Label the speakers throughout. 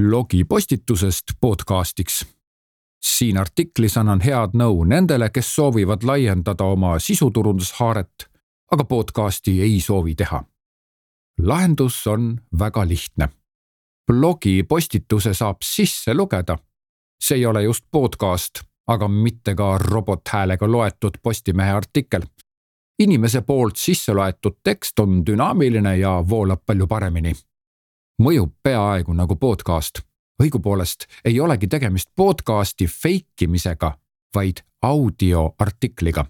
Speaker 1: blogipostitusest podcastiks. siin artiklis annan head nõu nendele, kes soovivad laiendada oma sisuturundushaaret, aga podcasti ei soovi teha. lahendus on väga lihtne. blogipostituse saab sisse lugeda. see ei ole just podcast, aga mitte ka robothäälega loetud Postimehe artikkel inimese poolt sisse loetud tekst on dünaamiline ja voolab palju paremini mõjub peaaegu nagu podcast. õigupoolest ei olegi tegemist podcasti fake imisega, vaid audioartikliga.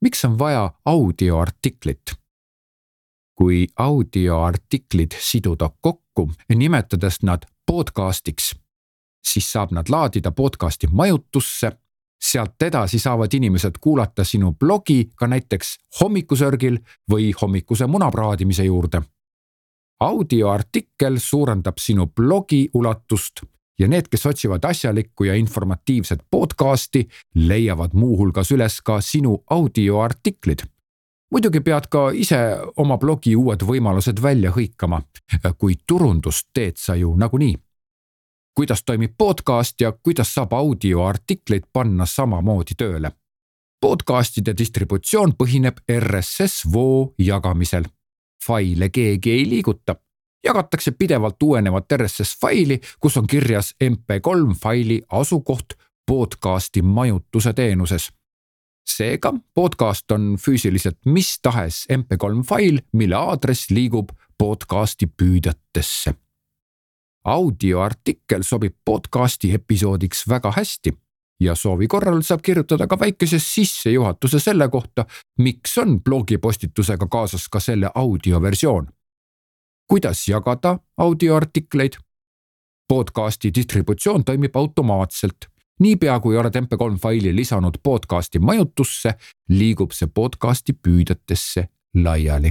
Speaker 1: miks on vaja audioartiklit? kui audioartiklid siduda kokku, nimetades nad podcastiks, siis saab nad laadida podcasti majutusse sealt edasi saavad inimesed kuulata sinu blogi ka näiteks hommikusörgil või hommikuse munapraadimise juurde audioartikkel suurendab sinu blogi ulatust ja need, kes otsivad asjalikku ja informatiivset podcasti, leiavad muuhulgas üles ka sinu audioartiklid. muidugi pead ka ise oma blogi uued võimalused välja hõikama, kuid turundust teed sa ju nagunii. kuidas toimib podcast ja kuidas saab audioartikleid panna samamoodi tööle? podcastide distributsioon põhineb RSS voo jagamisel faile keegi ei liiguta. jagatakse pidevalt uuenevat RSS faili, kus on kirjas mp3 faili asukoht podcasti majutuse teenuses. seega podcast on füüsiliselt mis tahes mp3 fail, mille aadress liigub podcasti püüdjatesse. audioartikkel sobib podcasti episoodiks väga hästi ja soovi korral saab kirjutada ka väikese sissejuhatuse selle kohta, miks on blogipostitusega kaasas ka selle audioversioon. kuidas jagada audioartikleid? podcasti distributsioon toimib automaatselt. niipea kui oled mp3 faili lisanud podcasti majutusse, liigub see podcasti püüdjatesse laiali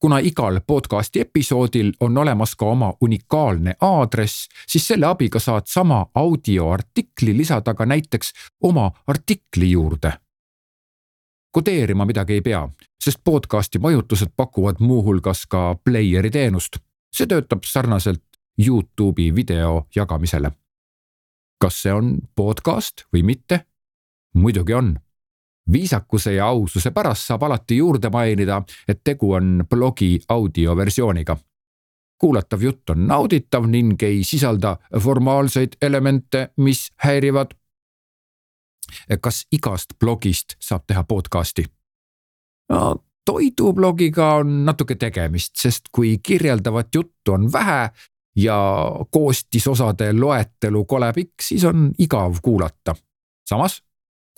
Speaker 1: kuna igal podcasti episoodil on olemas ka oma unikaalne aadress, siis selle abiga saad sama audioartikli lisada ka näiteks oma artikli juurde. kodeerima midagi ei pea, sest podcasti majutused pakuvad muuhulgas ka player'i teenust. see töötab sarnaselt Youtube'i video jagamisele. kas see on podcast või mitte? muidugi on viisakuse ja aususe pärast saab alati juurde mainida, et tegu on blogi audioversiooniga. kuulatav jutt on nauditav ning ei sisalda formaalseid elemente, mis häirivad. kas igast blogist saab teha podcast'i? no toidublogiga on natuke tegemist, sest kui kirjeldavat juttu on vähe ja koostisosade loetelu kole pikk, siis on igav kuulata. samas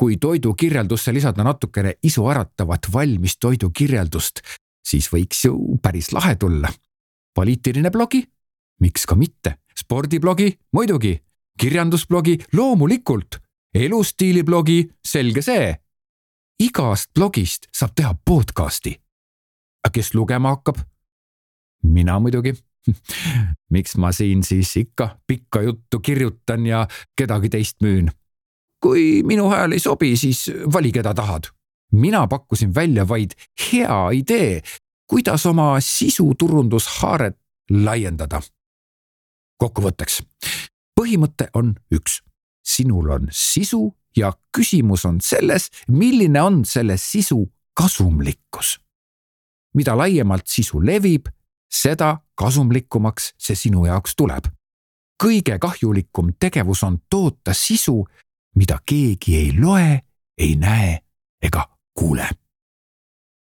Speaker 1: kui toidu kirjeldusse lisada natukene isuäratavat valmis toidu kirjeldust, siis võiks ju päris lahe tulla. poliitiline blogi? miks ka mitte? spordiblogi? muidugi. kirjandusblogi? loomulikult. elustiiliblogi? selge see. igast blogist saab teha podcast'i. kes lugema hakkab? mina muidugi miks ma siin siis ikka pikka juttu kirjutan ja kedagi teist müün kui minu hääl ei sobi, siis vali, keda tahad. mina pakkusin välja vaid hea idee, kuidas oma sisuturundushaaret laiendada. kokkuvõtteks, põhimõte on üks, sinul on sisu ja küsimus on selles, milline on selle sisu kasumlikkus. mida laiemalt sisu levib, seda kasumlikumaks see sinu jaoks tuleb. kõige kahjulikum tegevus on toota sisu, mida keegi ei loe, ei näe ega kuule